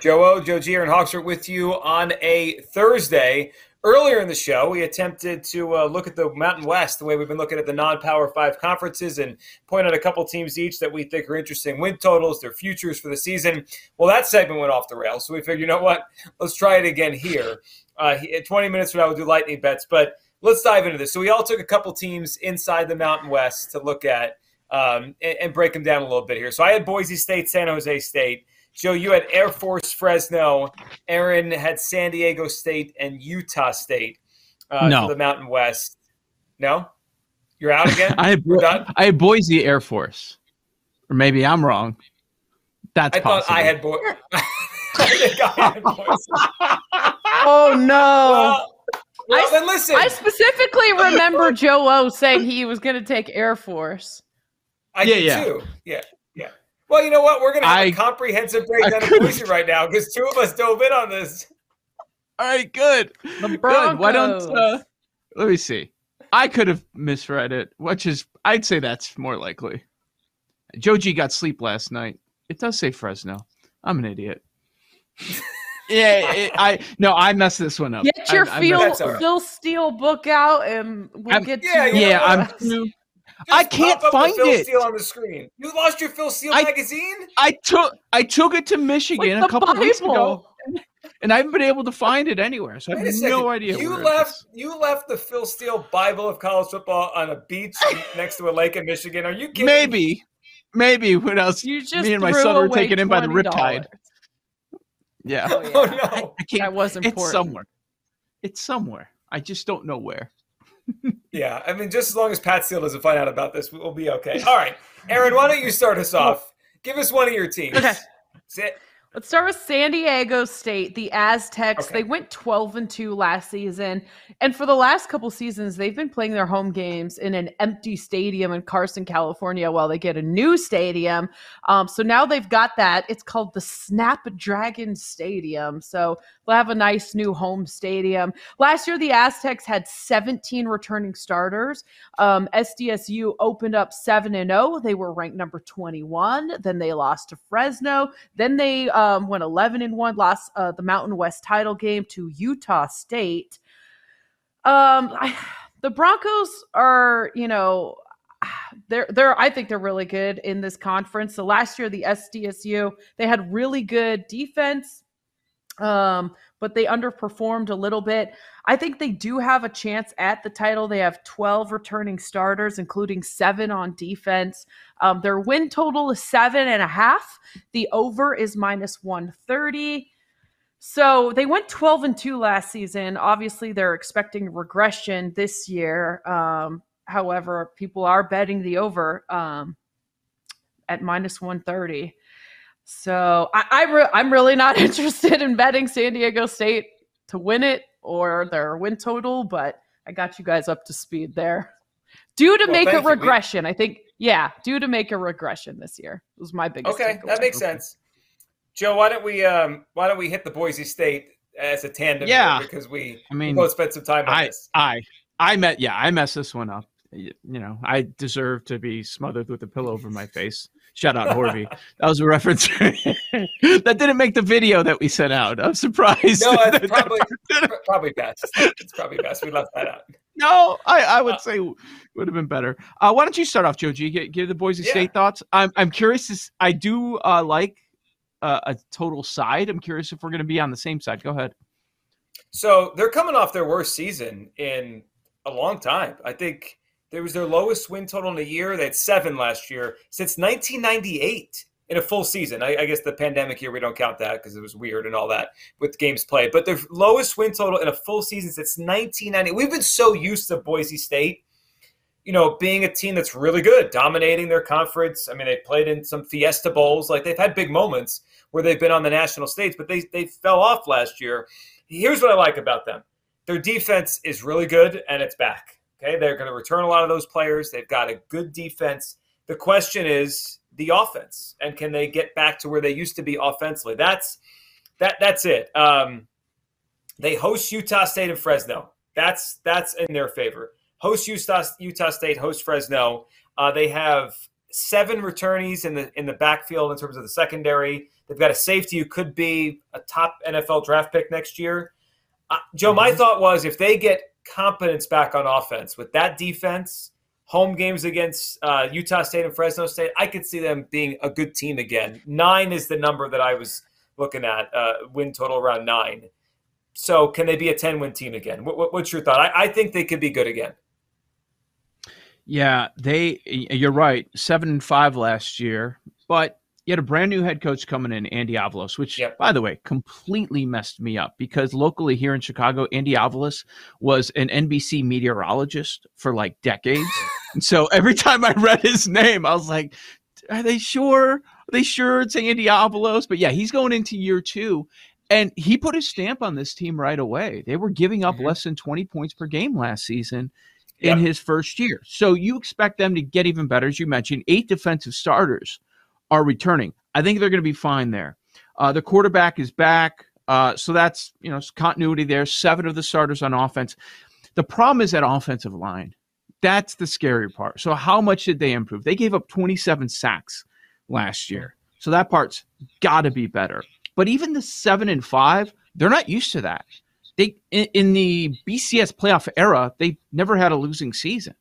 Joe O, Joe G, and Hawksworth with you on a Thursday. Earlier in the show, we attempted to uh, look at the Mountain West the way we've been looking at the non-power five conferences and point out a couple teams each that we think are interesting win totals, their futures for the season. Well, that segment went off the rails, so we figured, you know what? Let's try it again here. Uh, 20 minutes from now, we'll do lightning bets, but let's dive into this. So we all took a couple teams inside the Mountain West to look at um, and, and break them down a little bit here. So I had Boise State, San Jose State. Joe, you had Air Force Fresno. Aaron had San Diego State and Utah State uh, no. for the Mountain West. No? You're out again? I, had, I had Boise Air Force. Or maybe I'm wrong. That's I possible. thought I had, Bo- I think I had Boise. oh, no. Well, well, I, then listen. I specifically remember Joe O saying he was going to take Air Force. I Yeah, did yeah. too. Yeah, yeah. Well, you know what? We're going to have a I- comprehensive breakdown of couldn't- Boise right now because two of us dove in on this. All right, good. The Good. Why don't uh, let me see? I could have misread it, which is I'd say that's more likely. Joe G got sleep last night. It does say Fresno. I'm an idiot. yeah, it, I no, I messed this one up. Get your I, I Phil, messed That's all right. Phil Steele book out and we'll I'm- get to Yeah, you. you yeah, know I'm too. Just I can't pop up the find Phil it. Steele on the screen. You lost your Phil Steele I- magazine? I took I took it to Michigan the a couple weeks ago, and I haven't been able to find it anywhere. So I Wait a have no idea. You where left is. you left the Phil Steele Bible of college football on a beach next to a lake in Michigan. Are you kidding? Maybe, maybe. What else? You just Me and my threw son were away taken in by the $20. riptide. Yeah, Oh, Oh yeah. I, no. I can't. That was important. It's somewhere. It's somewhere. I just don't know where. Yeah, I mean, just as long as Pat Steele doesn't find out about this, we'll be okay. All right, Aaron, why don't you start us oh. off? Give us one of your teams. Okay. Sit. Let's start with San Diego State, the Aztecs. Okay. They went 12 and 2 last season. And for the last couple seasons, they've been playing their home games in an empty stadium in Carson, California, while they get a new stadium. Um, so now they've got that. It's called the Snapdragon Stadium. So they'll have a nice new home stadium. Last year, the Aztecs had 17 returning starters. Um, SDSU opened up 7 and 0. They were ranked number 21. Then they lost to Fresno. Then they um, went 11 and 1, lost uh, the Mountain West title game to Utah State. Um, I, the Broncos are, you know, they're they're I think they're really good in this conference. So last year the SDSU they had really good defense, um, but they underperformed a little bit. I think they do have a chance at the title. They have 12 returning starters, including seven on defense. Um, their win total is seven and a half. The over is minus 130. So they went 12 and 2 last season. Obviously, they're expecting regression this year. Um, however, people are betting the over um, at minus 130. So I, I re- I'm really not interested in betting San Diego State to win it or their win total, but I got you guys up to speed there. Due to Well, make a thank you. We- regression, I think. Yeah, due to make a regression this year it was my biggest. Okay, that makes sense. Joe, why don't we um why don't we hit the Boise State as a tandem? here Yeah. because we, I we mean, both spent some time on I, this. I, I met. Yeah, I messed this one up. You know, I deserve to be smothered with a pillow over my face. Shout out Horvey. That was a reference that didn't make the video that we sent out. I'm surprised. No, it's probably probably best. It's probably best. We left that out. no, I, I would Uh, say would have been better. Uh, why don't you start off, Joe G? Give, give the Boise Yeah. State thoughts. I'm I'm curious. To, s- I do uh, like uh, a total side. I'm curious if we're going to be on the same side. Go ahead. So they're coming off their worst season in a long time. I think there was their lowest win total in a year. They had seven last year since 1998 in a full season. I, I guess the pandemic year we don't count that because it was weird and all that with games played. But their lowest win total in a full season since 1990. We've been so used to Boise State, you know, being a team that's really good, dominating their conference. I mean, they played in some Fiesta Bowls. Like they've had big moments where they've been on the national stage, but they they fell off last year. Here's what I like about them. Their defense is really good and it's back. Okay. They're going to return a lot of those players. They've got a good defense. The question is the offense and can they get back to where they used to be offensively? That's that that's it. Um, they host Utah State and Fresno. That's that's in their favor. Host Utah, Utah State, host Fresno. Uh, they have seven returnees in the in the backfield in terms of the secondary. They've got a safety who could be a top NFL draft pick next year. Uh, Joe, Mm-hmm. my thought was if they get confidence back on offense with that defense, home games against uh, Utah State and Fresno State, I could see them being a good team again. Nine is the number that I was looking at, uh, win total around nine. So can they be a 10 win team again? What, what, what's your thought? I, I think they could be good again. Yeah, they. You're right. Seven and five last year, but you had a brand new head coach coming in, Andy Avalos, which, Yep. by the way, completely messed me up because locally here in Chicago, Andy Avalos was an NBC meteorologist for like decades. and so every time I read his name, I was like, "Are they sure? Are they sure it's Andy Avalos?" But yeah, he's going into year two. And he put his stamp on this team right away. They were giving up Mhm. less than 20 points per game last season Yep. in his first year. So you expect them to get even better. As you mentioned, eight defensive starters are returning. I think they're going to be fine there. Uh, the quarterback is back. Uh, so that's, you know, continuity there. Seven of the starters on offense. The problem is that offensive line. That's the scary part. So how much did they improve? They gave up 27 sacks last year. So that part's got to be better. But even the seven and five, they're not used to that. They in, in the BCS playoff era, they never had a losing season.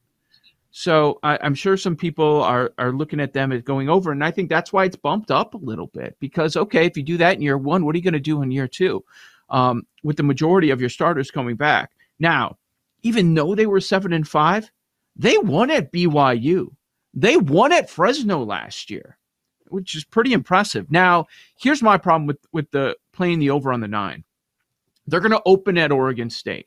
So I, I'm sure some people are are looking at them as going over, and I think that's why it's bumped up a little bit. Because okay, if you do that in year one, what are you going to do in year two? Um, with the majority of your starters coming back now, even though they were seven and five, they won at BYU. They won at Fresno last year, which is pretty impressive. Now, here's my problem with with the playing the over on the nine. They're going to open at Oregon State.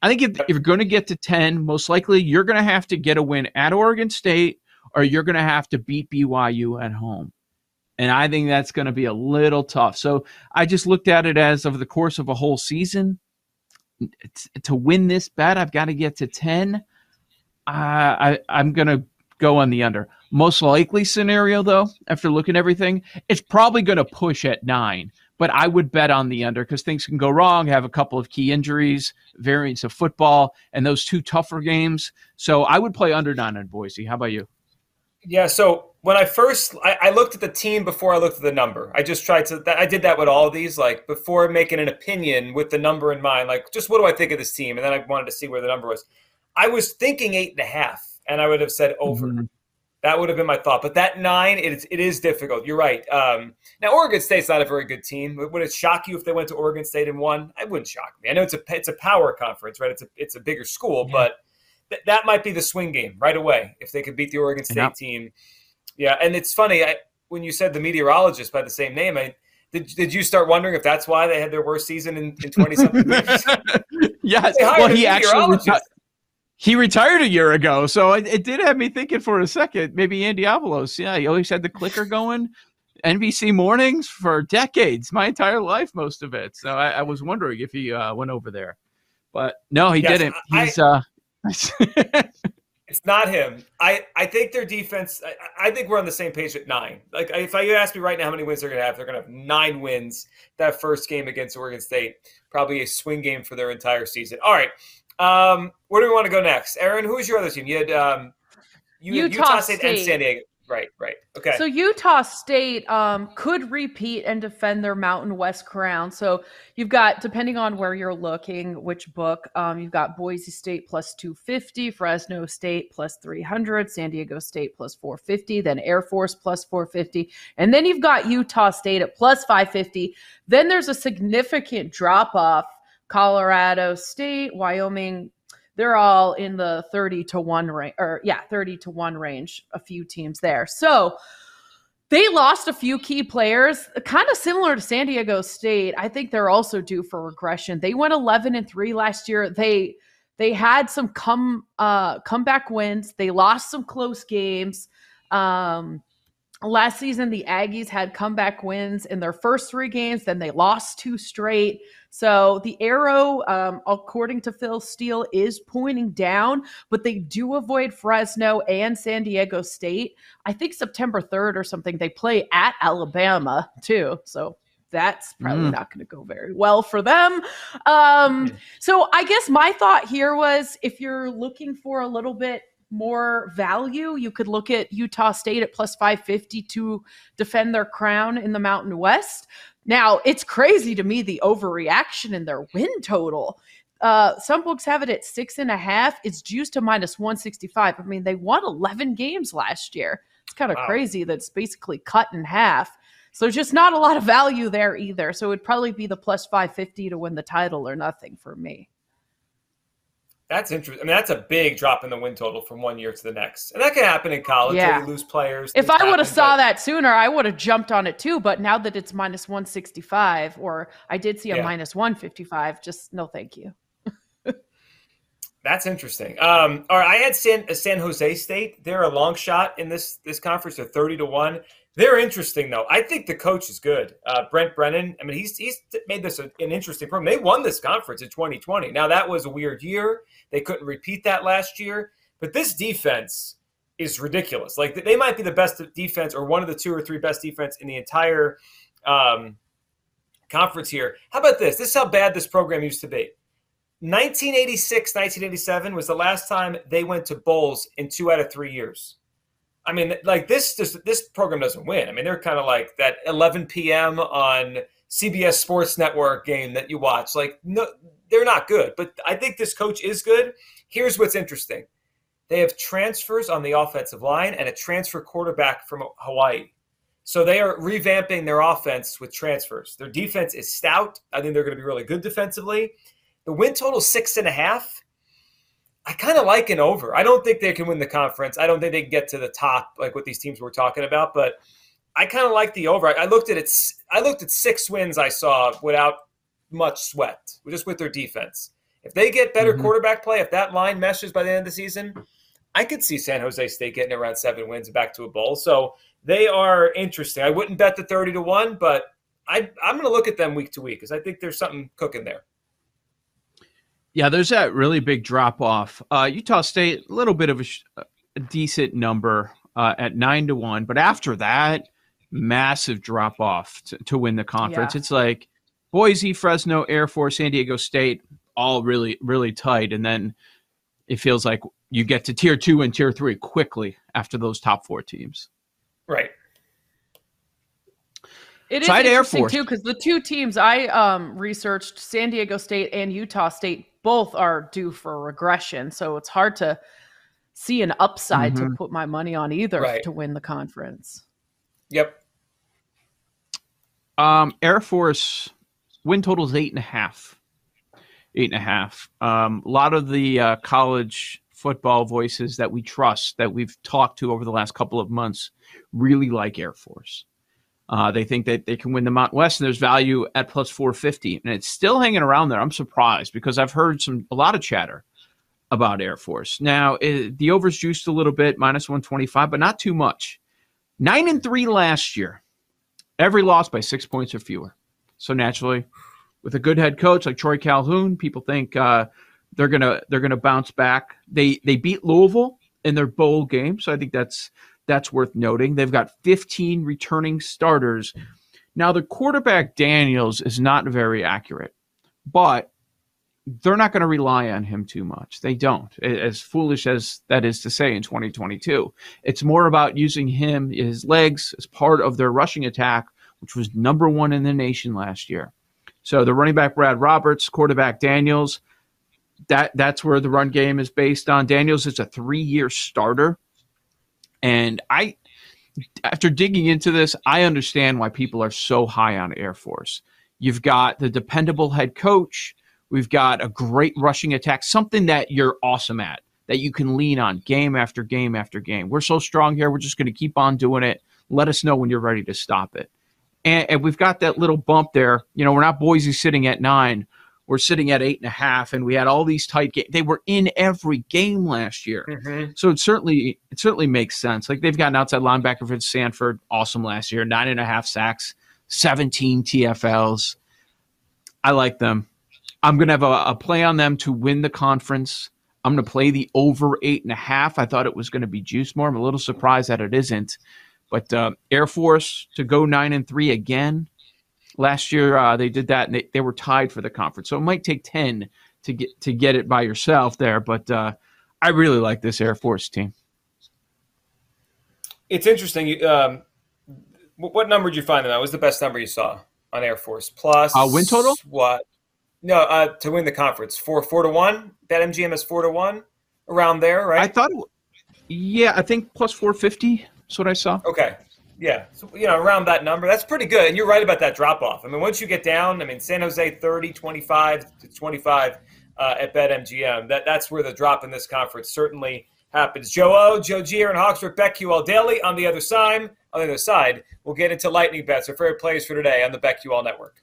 I think if, if you're going to get to 10, most likely you're going to have to get a win at Oregon State or you're going to have to beat BYU at home. And I think that's going to be a little tough. So I just looked at it as over the course of a whole season. To win this bet, I've got to get to 10. Uh, I, I'm going to go on the under. Most likely scenario, though, after looking at everything, it's probably going to push at nine but I would bet on the under because things can go wrong. Have a couple of key injuries, variants of football, and those two tougher games. So I would play under nine in Boise. How about you? Yeah. So when I first, I, I looked at the team before I looked at the number. I just tried to, I did that with all these, like before making an opinion with the number in mind, like just what do I think of this team? And then I wanted to see where the number was. I was thinking eight and a half, and I would have said over. Mhm. That would have been my thought. But that nine, it is, it is difficult. You're right. Um, now, Oregon State's not a very good team. Would it shock you if they went to Oregon State and won? It wouldn't shock me. I know it's a it's a power conference, right? It's a it's a bigger school, Yeah. but th- that might be the swing game right away if they could beat the Oregon State Yep. team. Yeah, and it's funny I, when you said the meteorologist by the same name. I did. Did you start wondering if that's why they had their worst season in twenty something years? yes. Well, he actually reti- he retired a year ago, so it, it did have me thinking for a second. Maybe Andy Avalos. Yeah, he always had the clicker going. NBC mornings for decades, my entire life, most of it. So I, I was wondering if he uh, went over there, but no, he Yes, didn't. I- He's uh, It's not him. I, I think their defense. I, I think we're on the same page at nine. Like if I you ask me right now how many wins they're going to have, they're going to have nine wins. That first game against Oregon State, probably a swing game for their entire season. All right, um, where do we want to go next? Aaron, who's your other team? You had um, you had Utah Utah State, and San Diego. Right, right. Okay. So Utah State um, could repeat and defend their Mountain West crown. So you've got, depending on where you're looking, which book, um, you've got Boise State plus 250, Fresno State plus 300, San Diego State plus 450, then Air Force plus 450, and then you've got Utah State at plus 550. Then there's a significant drop off. Colorado State, Wyoming, they're all in the 30 to 1 range or yeah 30 to 1 range a few teams there. So they lost a few key players kind of similar to san diego state. I think they're also due for regression. They went 11 and 3 last year. They they had some come uh comeback wins. They lost some close games. Um last season the aggies had comeback wins in their first three games then they lost two straight so the arrow, um, according to Phil Steele, is pointing down, but they do avoid Fresno and San Diego State. I think September 3rd or something, they play at Alabama too. So that's probably Mm. not going to go very well for them. Um, so I guess my thought here was if you're looking for a little bit more value. You could look at Utah State at plus 550 to defend their crown in the Mountain West. Now, it's crazy to me the overreaction in their win total. Uh, some books have it at six and a half. It's juiced to minus 165. I mean, they won 11 games last year. It's kind of wow. crazy that it's basically cut in half. So just not a lot of value there either. So it'd probably be the plus 550 to win the title or nothing for me. That's interesting. I mean, that's a big drop in the win total from one year to the next, and that can happen in college. Yeah. You lose players. If I would have saw but... that sooner, I would have jumped on it too. But now that it's minus one sixty five, or I did see a yeah. minus one fifty five, just no, thank you. that's interesting. Um, all right, I had San San Jose State. They're a long shot in this this conference. They're thirty to one. They're interesting though. I think the coach is good. Uh, Brent Brennan. I mean, he's he's made this a, an interesting program. They won this conference in 2020. Now that was a weird year. They couldn't repeat that last year. But this defense is ridiculous. Like they might be the best defense or one of the two or three best defense in the entire um, conference here. How about this? This is how bad this program used to be. 1986, 1987 was the last time they went to bowls in two out of three years. I mean, like this, this program doesn't win. I mean, they're kind of like that 11 p.m. on CBS Sports Network game that you watch. Like, no, they're not good. But I think this coach is good. Here's what's interesting: they have transfers on the offensive line and a transfer quarterback from Hawaii. So they are revamping their offense with transfers. Their defense is stout. I think they're going to be really good defensively. The win total six and a half. I kind of like an over. I don't think they can win the conference. I don't think they can get to the top like what these teams were talking about, but I kind of like the over. I looked at it. I looked at six wins I saw without much sweat, just with their defense. If they get better mm-hmm. quarterback play, if that line meshes by the end of the season, I could see San Jose State getting around seven wins back to a bowl. So they are interesting. I wouldn't bet the thirty to one, but I, I'm going to look at them week to week because I think there's something cooking there. Yeah, there's that really big drop off. Uh, Utah State, a little bit of a, a decent number uh, at nine to one, but after that, massive drop off to, to, win the conference. Yeah. It's like Boise, Fresno, Air Force, San Diego State, all really, really tight, and then it feels like you get to tier two and tier three quickly after those top four teams. Right. It is interesting too because the two teams I um, researched, San Diego State and Utah State, both are due for regression. So it's hard to see an upside mm-hmm. to put my money on either right. to win the conference. Yep. Um, Air Force win total is eight and a half. Eight and a half. Um, a lot of the uh, college football voices that we trust, that we've talked to over the last couple of months, really like Air Force. Uh, they think that they can win the Mount West, and there's value at plus 450, and it's still hanging around there. I'm surprised because I've heard some a lot of chatter about Air Force. Now it, the over's juiced a little bit, minus 125, but not too much. Nine and three last year, every loss by six points or fewer. So naturally, with a good head coach like Troy Calhoun, people think uh, they're gonna they're gonna bounce back. They they beat Louisville in their bowl game, so I think that's that's worth noting. They've got 15 returning starters. Now, the quarterback Daniels is not very accurate, but they're not going to rely on him too much. They don't, as foolish as that is to say in 2022. It's more about using him, his legs, as part of their rushing attack, which was number one in the nation last year. So the running back Brad Roberts, quarterback Daniels, that that's where the run game is based on. Daniels is a three-year starter. And I, after digging into this, I understand why people are so high on Air Force. You've got the dependable head coach. We've got a great rushing attack, something that you're awesome at, that you can lean on game after game after game. We're so strong here. We're just going to keep on doing it. Let us know when you're ready to stop it. And, and, we've got that little bump there. You know, we're not Boise sitting at nine were sitting at eight and a half, and we had all these tight games. They were in every game last year, mm-hmm. so it certainly it certainly makes sense. Like they've got an outside linebacker for Sanford, awesome last year, nine and a half sacks, seventeen TFLs. I like them. I'm gonna have a, a play on them to win the conference. I'm gonna play the over eight and a half. I thought it was gonna be juice more. I'm a little surprised that it isn't. But uh, Air Force to go nine and three again Last year uh, they did that and they, they were tied for the conference. So it might take 10 to get to get it by yourself there, but uh, I really like this Air Force team. It's interesting. Um, what number did you find them at? What was the best number you saw on Air Force? Plus uh, win total? What? No, uh, to win the conference. Four four to one. That MGM is four to one. Around there, right? I thought. Yeah, I think plus four fifty. That's what I saw. Okay. Yeah, so, you know, around that number, that's pretty good. And you're right about that drop off. I mean, once you get down, I mean, San Jose 30, 25 to 25 uh, at BetMGM, that, that's where the drop in this conference certainly happens. Joe O, Joe G, and Hawksworth, BetQL Daily on the other side. On the other side, we'll get into lightning bets, or favorite plays for today on the BetQL network.